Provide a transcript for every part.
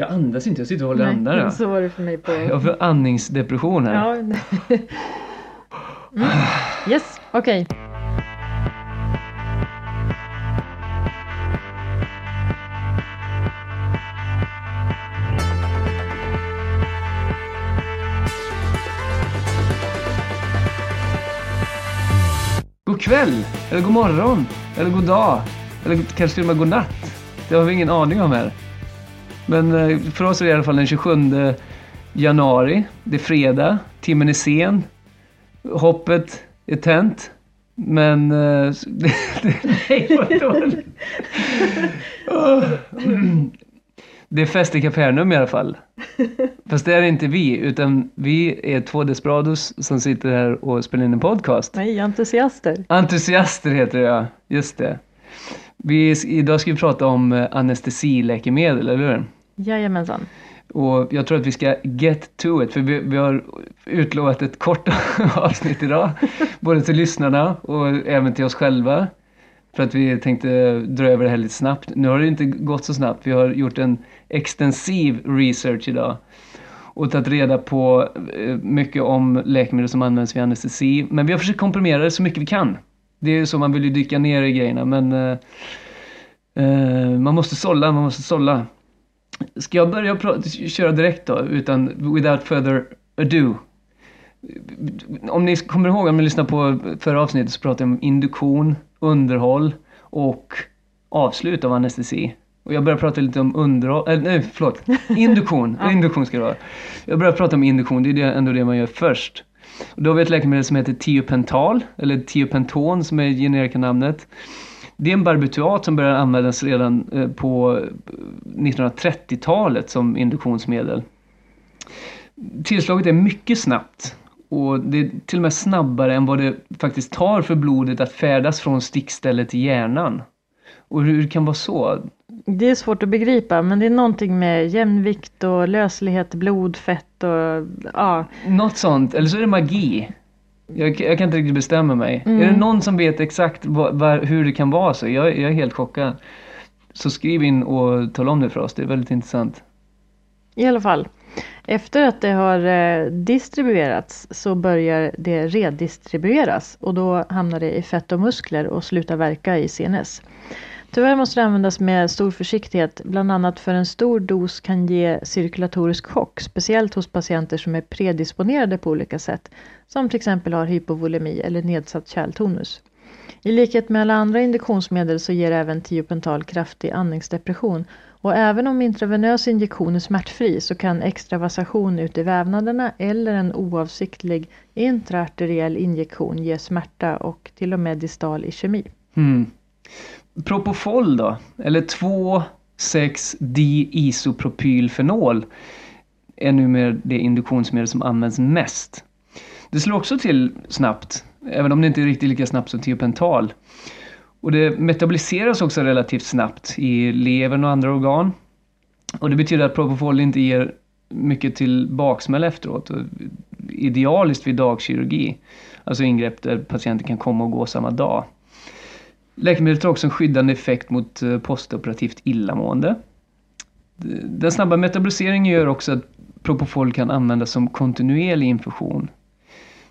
Jag andas inte, jag sitter och håller Nej, andan. Så var det för mig på... Jag får andningsdepression här. Ja. mm. Yes, okej. God kväll, eller god morgon, eller god dag, eller kanske till och med god natt. Det har vi ingen aning om här. Men eh, för oss är det i alla fall den 27 januari. Det är fredag, timmen är sen, hoppet är tänt. Men... eh, nej, vad dåligt. Det är fest i Kapernaum i alla fall. Fast det är inte vi, utan vi är två desperados som sitter här och spelar in en podcast. Nej, entusiaster. Entusiaster heter det ja, just det. Vi, idag ska vi prata om eh, anestesiläkemedel, eller hur? Jajamensan. Och jag tror att vi ska get to it, för vi, vi har utlovat ett kort avsnitt idag. både till lyssnarna och även till oss själva. För att vi tänkte dra över det här lite snabbt. Nu har det inte gått så snabbt. Vi har gjort en extensiv research idag. Och tagit reda på eh, mycket om läkemedel som används vid anestesi. Men vi har försökt komprimera det så mycket vi kan. Det är ju så, man vill ju dyka ner i grejerna men eh, eh man måste sålla, man måste sålla. Ska jag börja köra direkt då, utan without further ado? Om ni kommer ihåg, om ni lyssnar på förra avsnittet så pratade jag om induktion, underhåll och avslut av anestesi. Och jag börjar prata lite om underhåll, äh, nej förlåt, induktion, Ja. induktion ska det vara. Jag börjar prata om induktion, det är det, ändå det man gör först. Och då har vi ett läkemedel som heter tiopental, eller tiopenton som är generika namnet. Det är en barbituat som började användas redan eh, på eh, 1930-talet som induktionsmedel. Tillslaget är mycket snabbt och det är till och med snabbare än vad det faktiskt tar för blodet att färdas från stickstället till hjärnan. Och hur kan det vara så? Det är svårt att begripa, men det är någonting med jämvikt och löslighet, blod, fett och ja. Något sånt, eller så är det magi. Jag, jag kan inte riktigt bestämma mig. Mm. Är det någon som vet exakt vad, vad, hur det kan vara så? Jag, jag är helt chockad. Så skriv in och tala om det för oss, det är väldigt intressant. I alla fall. Efter att det har eh, distribuerats så börjar det redistribueras och då hamnar det i fett och muskler och slutar verka i CNS. Tyvärr måste det användas med stor försiktighet, bland annat för en stor dos kan ge cirkulatorisk chock, speciellt hos patienter som är predisponerade på olika sätt, som till exempel har hypovolemi eller nedsatt kärltonus. I likhet med alla andra induktionsmedel så ger även tiopental kraftig andningsdepression och även om intravenös injektion är smärtfri så kan extravasation ut i vävnaderna eller en oavsiktlig intraarteriell injektion ge smärta och till och med distal ischemi. Mm. Propofol då? Eller 2,6-diisopropylfenol är numera det induktionsmedel som används mest. Det slår också till snabbt, även om det inte är riktigt lika snabbt som tiopental. Och det metaboliseras också relativt snabbt i levern och andra organ. Och det betyder att Propofol inte ger mycket till baksmäll efteråt. Idealiskt vid dagkirurgi, alltså ingrepp där patienten kan komma och gå samma dag. Läkemedlet har också en skyddande effekt mot eh, postoperativt illamående. Den snabba metaboliseringen gör också att Propofol kan användas som kontinuerlig infusion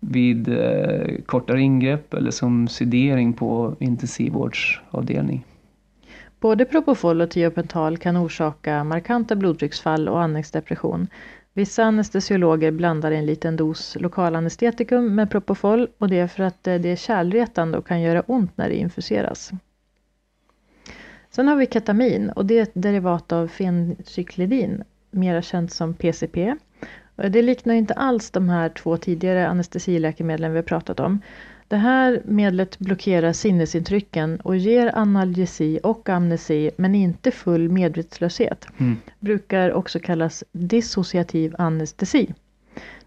vid eh, kortare ingrepp eller som sedering på intensivvårdsavdelning. Både Propofol och tiopental kan orsaka markanta blodtrycksfall och andningsdepression. Vissa anestesiologer blandar en liten dos lokalanestetikum med Propofol och det är för att eh, det är kärlretande och kan göra ont när det infuseras. Sen har vi ketamin och det är ett derivat av fencyklidin, mera känt som PCP. Det liknar inte alls de här två tidigare anestesiläkemedlen vi har pratat om. Det här medlet blockerar sinnesintrycken och ger analgesi och amnesi men inte full medvetslöshet. Mm. Brukar också kallas dissociativ anestesi.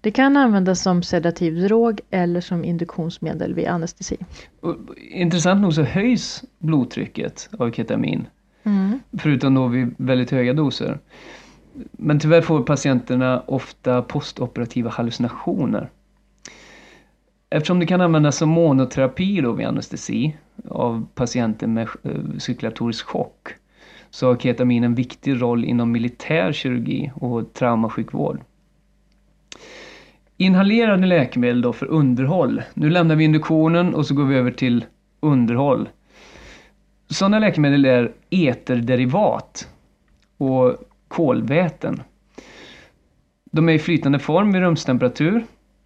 Det kan användas som sedativ drog eller som induktionsmedel vid anestesi. Och, intressant nog så höjs blodtrycket av ketamin, förutom då vid väldigt höga doser. Men tyvärr får patienterna ofta postoperativa hallucinationer. Eftersom det kan användas som monoterapi då vid anestesi av patienter med eh, cirkulatorisk chock så har ketamin en viktig roll inom militär kirurgi och traumasjukvård. Inhalerade läkemedel då för underhåll. Nu lämnar vi induktionen och så går vi över till underhåll. Sådana läkemedel är eterderivat och kolväten. De är i flytande form vid rumstemperatur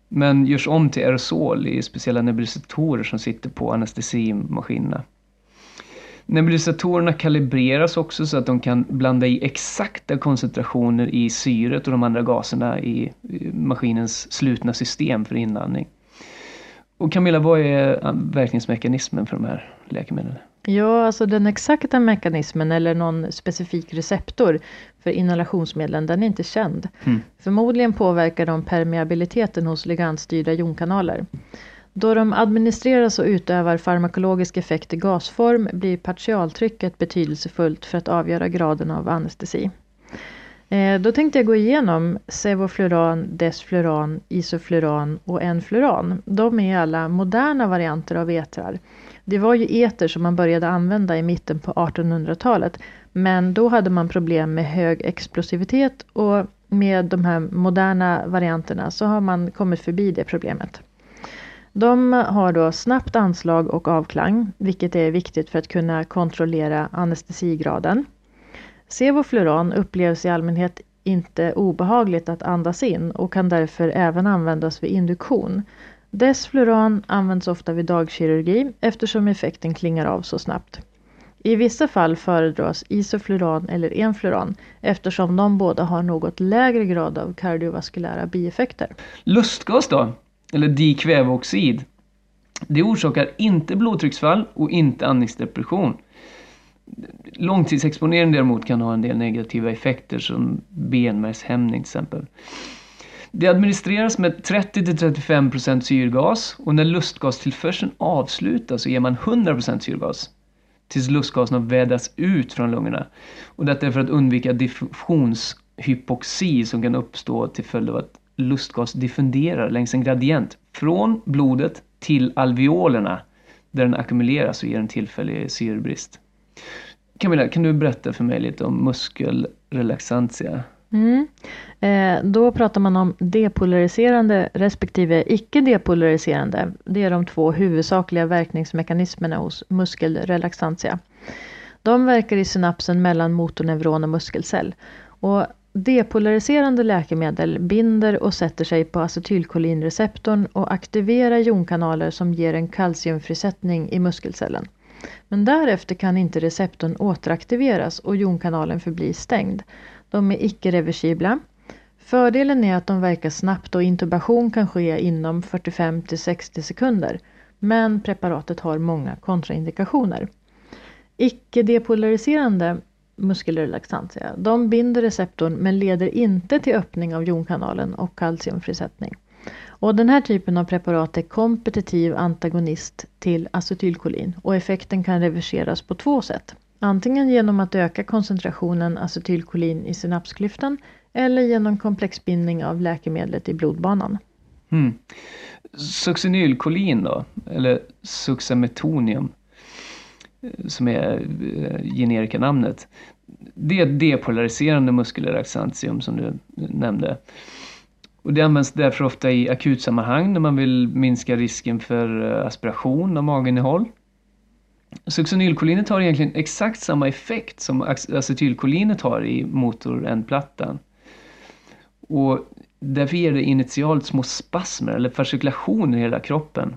men görs om till aerosol i speciella nebulizatorer som sitter på anestesimaskinerna. Nebulisatorerna kalibreras också så att de kan blanda i exakta koncentrationer i syret och de andra gaserna i maskinens slutna system för inandning. Och Camilla, vad är verkningsmekanismen för de här läkemedlen? Ja, alltså den exakta mekanismen eller någon specifik receptor för inhalationsmedlen, den är inte känd. Mm. Förmodligen påverkar de permeabiliteten hos ligandstyrda jonkanaler. Då de administreras och utövar farmakologisk effekt i gasform blir partialtrycket betydelsefullt för att avgöra graden av anestesi. Eh, då tänkte jag gå igenom Sevofluran, Desfluran, Isofluran och Enfluran. De är alla moderna varianter av etrar. Det var ju eter som man började använda i mitten på 1800-talet. Men då hade man problem med hög explosivitet och med de här moderna varianterna så har man kommit förbi det problemet. De har då snabbt anslag och avklang, vilket är viktigt för att kunna kontrollera anestesigraden. Sevofluran upplevs i allmänhet inte obehagligt att andas in och kan därför även användas vid induktion. Desfluran används ofta vid dagkirurgi eftersom effekten klingar av så snabbt. I vissa fall föredras isofluran eller enfluran eftersom de båda har något lägre grad av kardiovaskulära bieffekter. Lustgas då? eller dikväveoxid. Det orsakar inte blodtrycksfall och inte andningsdepression. Långtidsexponering däremot kan ha en del negativa effekter som benmärgshämning till exempel. Det administreras med 30-35% syrgas och när lustgastillförseln avslutas så ger man 100% syrgas tills lustgasen har vädrats ut från lungorna. Och detta är för att undvika diffusionshypoxi som kan uppstå till följd av att lustgas diffunderar längs en gradient från blodet till alveolerna där den ackumuleras och ger en tillfällig syrebrist. Camilla, kan du berätta för mig lite om muskelrelaxantia? Mm. Eh, då pratar man om depolariserande respektive icke depolariserande. Det är de två huvudsakliga verkningsmekanismerna hos muskelrelaxantia. De verkar i synapsen mellan motorneuron och muskelcell. Och Depolariserande läkemedel binder och sätter sig på acetylkolinreceptorn och aktiverar jonkanaler som ger en kalciumfrisättning i muskelcellen. Men därefter kan inte receptorn återaktiveras och jonkanalen förblir stängd. De är icke-reversibla. Fördelen är att de verkar snabbt och intubation kan ske inom 45 60 sekunder. Men preparatet har många kontraindikationer. Icke-depolariserande muskelrelaxantia. De binder receptorn men leder inte till öppning av jonkanalen och kalciumfrisättning. Och den här typen av preparat är kompetitiv antagonist till acetylkolin och effekten kan reverseras på två sätt. Antingen genom att öka koncentrationen acetylkolin i synapsklyftan eller genom komplexbindning av läkemedlet i blodbanan. Mm. Succinylkolin då, eller succametonium, eh, som är eh, generika namnet. Det är ett depolariserande muskelrelaxantium som du nämnde. Och det används därför ofta i akutsammanhang när man vill minska risken för eh, aspiration av maginnehåll. Succinylkolinet har egentligen exakt samma effekt som acetylkolinet har i motorändplattan. Och därför ger det initialt små spasmer eller fascikulationer i hela kroppen.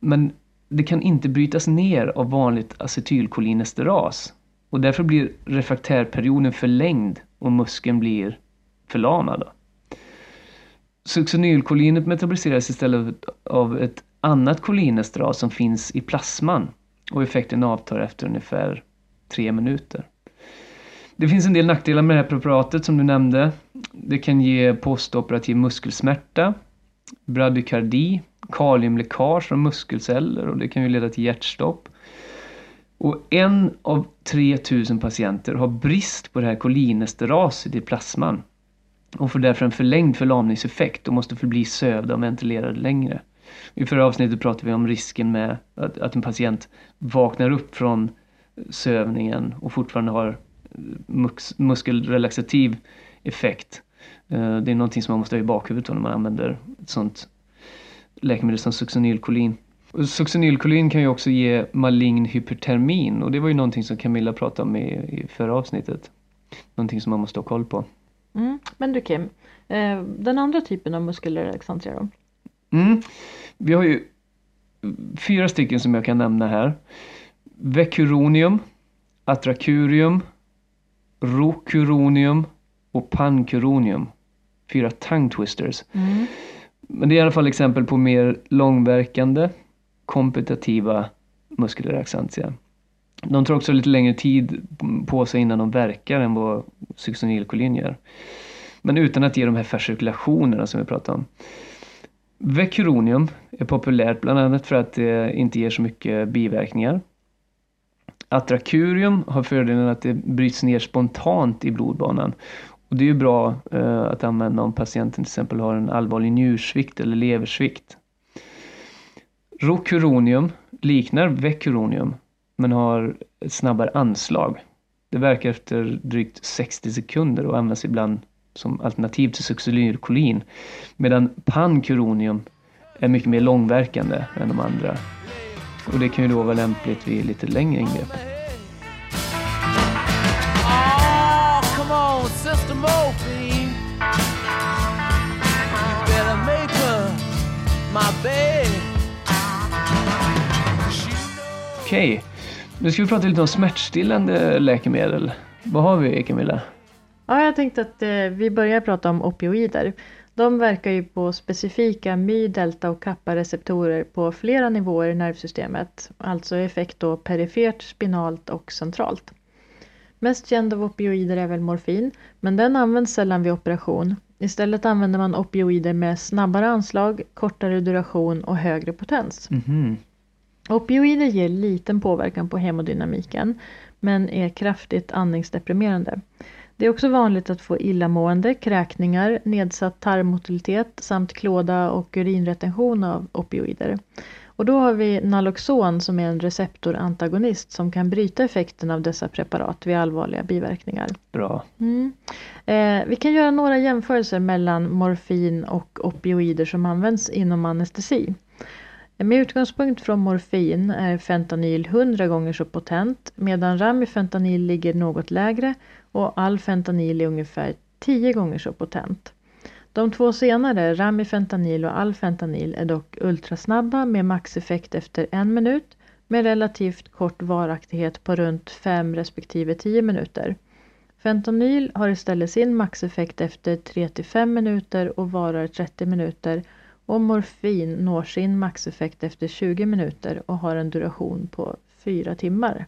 Men det kan inte brytas ner av vanligt acetylkolinesteras och därför blir refraktärperioden förlängd och muskeln blir förlamad. Succinylkolinet metaboliseras istället av ett annat kolinesteras som finns i plasman och effekten avtar efter ungefär tre minuter. Det finns en del nackdelar med det här preparatet som du nämnde. Det kan ge postoperativ muskelsmärta, bradykardi, kaliumläckage från muskelceller och det kan ju leda till hjärtstopp. Och en av 3000 patienter har brist på det här kolinesteraset i plasman och får därför en förlängd förlamningseffekt och måste förbli sövda och ventilerade längre. I förra avsnittet pratade vi om risken med att, att en patient vaknar upp från sövningen och fortfarande har mus muskelrelaxativ effekt. Eh, det är någonting som man måste ha i bakhuvudet när man använder ett sånt läkemedel som succinylkolin. Succinylkolin kan ju också ge malign hypertermin och det var ju någonting som Camilla pratade om i, i förra avsnittet. Någonting som man måste ha koll på. Mm. Men du Kim, eh, den andra typen av muskelrelaxantia då? Mm. Vi har ju fyra stycken som jag kan nämna här. Vecuronium, Atracurium, Rocuronium och Pancuronium. Fyra tongue twisters. Mm. Men det är i alla fall exempel på mer långverkande kompetitiva muskelrelaxantia. De tar också lite längre tid på sig innan de verkar än vad succinylkolin gör. Men utan att ge de här fascikulationerna som vi pratade om. Vecuronium är populärt bland annat för att det inte ger så mycket biverkningar. Atracurium har fördelen att det bryts ner spontant i blodbanan. Och det är ju bra eh, att använda om patienten till exempel har en allvarlig njursvikt eller leversvikt. Rocuronium liknar vecuronium men har ett snabbare anslag. Det verkar efter drygt 60 sekunder och används ibland som alternativ till succinylkolin. Medan pancuronium är mycket mer långverkande än de andra. Och det kan ju då vara lämpligt vid lite längre ingrepp. Oh, come nu ska vi prata lite om smärtstillande läkemedel. Vad har vi Camilla? Ja, jag tänkte att eh, vi börjar prata om opioider. De verkar ju på specifika my, delta och kappa-receptorer på flera nivåer i nervsystemet. Alltså effekt då perifert, spinalt och centralt. Mest känd av opioider är väl morfin, men den används sällan vid operation. Istället använder man opioider med snabbare anslag, kortare duration och högre potens. Mhm. Opioider ger liten påverkan på hemodynamiken men är kraftigt andningsdeprimerande. Det är också vanligt att få illamående, kräkningar, nedsatt tarmmotilitet samt klåda och urinretention av opioider. Och då har vi Naloxon som är en receptorantagonist som kan bryta effekten av dessa preparat vid allvarliga biverkningar. Bra. Mm. Eh, vi kan göra några jämförelser mellan morfin och opioider som används inom anestesi. Med utgångspunkt från morfin är fentanyl 100 gånger så potent medan ramifentanyl ligger något lägre och all fentanyl är ungefär 10 gånger så potent. De två senare, ramifentanyl och alfentanyl, är dock ultrasnabba med maxeffekt efter en minut med relativt kort varaktighet på runt 5 respektive 10 minuter. Fentanyl har istället sin maxeffekt efter 3-5 minuter och varar 30 minuter och morfin når sin maxeffekt efter 20 minuter och har en duration på 4 timmar.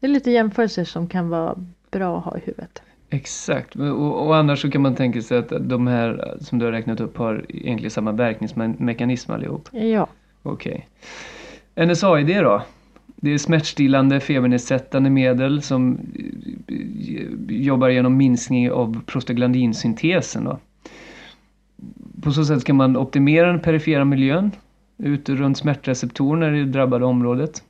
Det är lite jämförelser som kan vara bra att ha i huvudet. Exakt, och, och annars så kan man tänka sig att de här som du har räknat upp har egentligen samma verkningsmekanism allihop. Ja, Okej. NSAID då? Det är smärtstillande, febernedsättande medel som eh, jobbar genom minskning av prostaglandinsyntesen. Då. På så sätt kan man optimera den perifera miljön ute runt smärtreceptorerna i det drabbade området.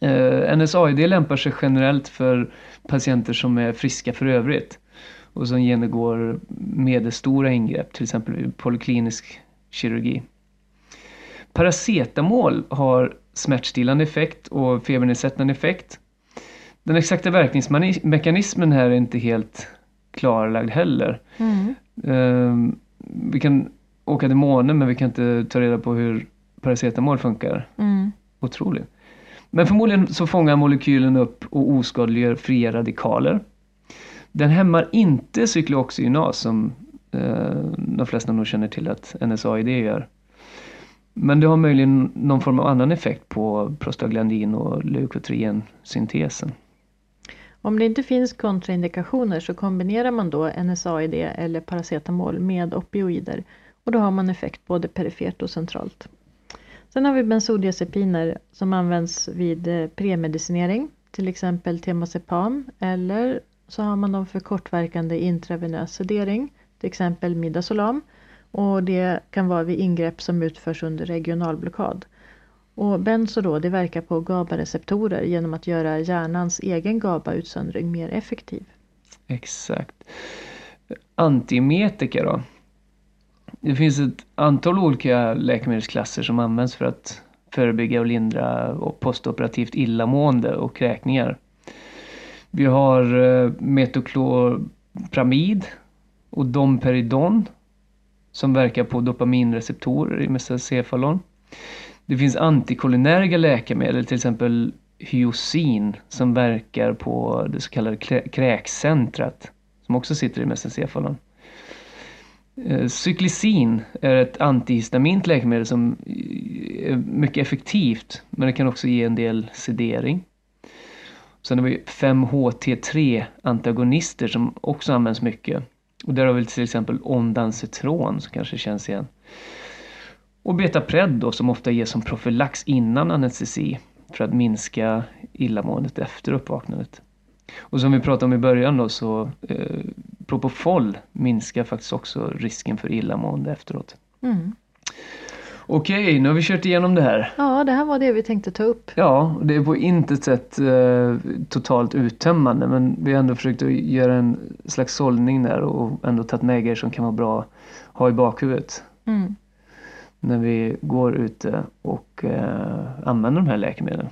Eh, NSAID lämpar sig generellt för patienter som är friska för övrigt och som genomgår medelstora ingrepp, till exempel vid polyklinisk kirurgi. Paracetamol har smärtstillande effekt och febernedsättande effekt. Den exakta verkningsmekanismen här är inte helt klarlagd heller. mm. Vi kan åka till månen men vi kan inte ta reda på hur paracetamol funkar. Mm. Otroligt. Men förmodligen så fångar molekylen upp och oskadliggör fria radikaler. Den hämmar inte cyklooxygenas som eh, de flesta nog känner till att NSAID gör. Men det har möjligen någon form av annan effekt på prostaglandin och leukotrien-syntesen. Om det inte finns kontraindikationer så kombinerar man då NSAID eller paracetamol med opioider och då har man effekt både perifert och centralt. Sen har vi bensodiazepiner som används vid eh, premedicinering, till exempel temazepam eller så har man dem för kortverkande intravenös sedering, till exempel midazolam och det kan vara vid ingrepp som utförs under regionalblockad. Och benzo då, det verkar på GABA-receptorer genom att göra hjärnans egen GABA-utsöndring mer effektiv. Exakt. Antiemetika då? Det finns ett antal olika läkemedelsklasser som används för att förebygga och lindra postoperativt illamående och kräkningar. Vi har eh, metoklopramid och domperidon som verkar på dopaminreceptorer i mesencefalon. Det finns antikolinerga läkemedel, till exempel hyosin som verkar på det så kallade kräkcentrat som också sitter i mesencefalon. Eh, Cyklicin är ett antihistamint läkemedel som eh, är mycket effektivt men det kan också ge en del sedering. Sen har vi 5-HT3 antagonister som också används mycket. Och där har vi till exempel Ondansetron som kanske känns igen. Och Betapred då som ofta ges som profylax innan anestesi för att minska illamåendet efter uppvaknandet. Och som vi pratade om i början då så eh, Propofol minskar faktiskt också risken för illamående efteråt. Mm. Okej, nu har vi kört igenom det här. Ja, det här var det vi tänkte ta upp. Ja, det är på intet sätt eh, totalt uttömmande men vi har ändå försökt att göra en slags sållning där och ändå tagit med grejer som kan vara bra att ha i bakhuvudet Mm. När vi går ute och eh, använder de här läkemedlen.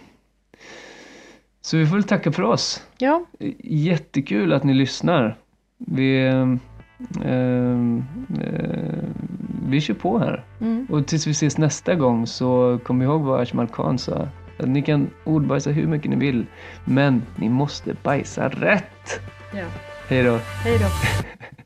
Så vi får väl tacka för oss. Ja, Jättekul att ni lyssnar. Vi, eh, eh, vi kör på här. mm. Och tills vi ses nästa gång så kom ihåg vad Ashmal Khan sa. Att ni kan ordbajsa hur mycket ni vill, men ni måste bajsa rätt. ja. Hej då. Hej då.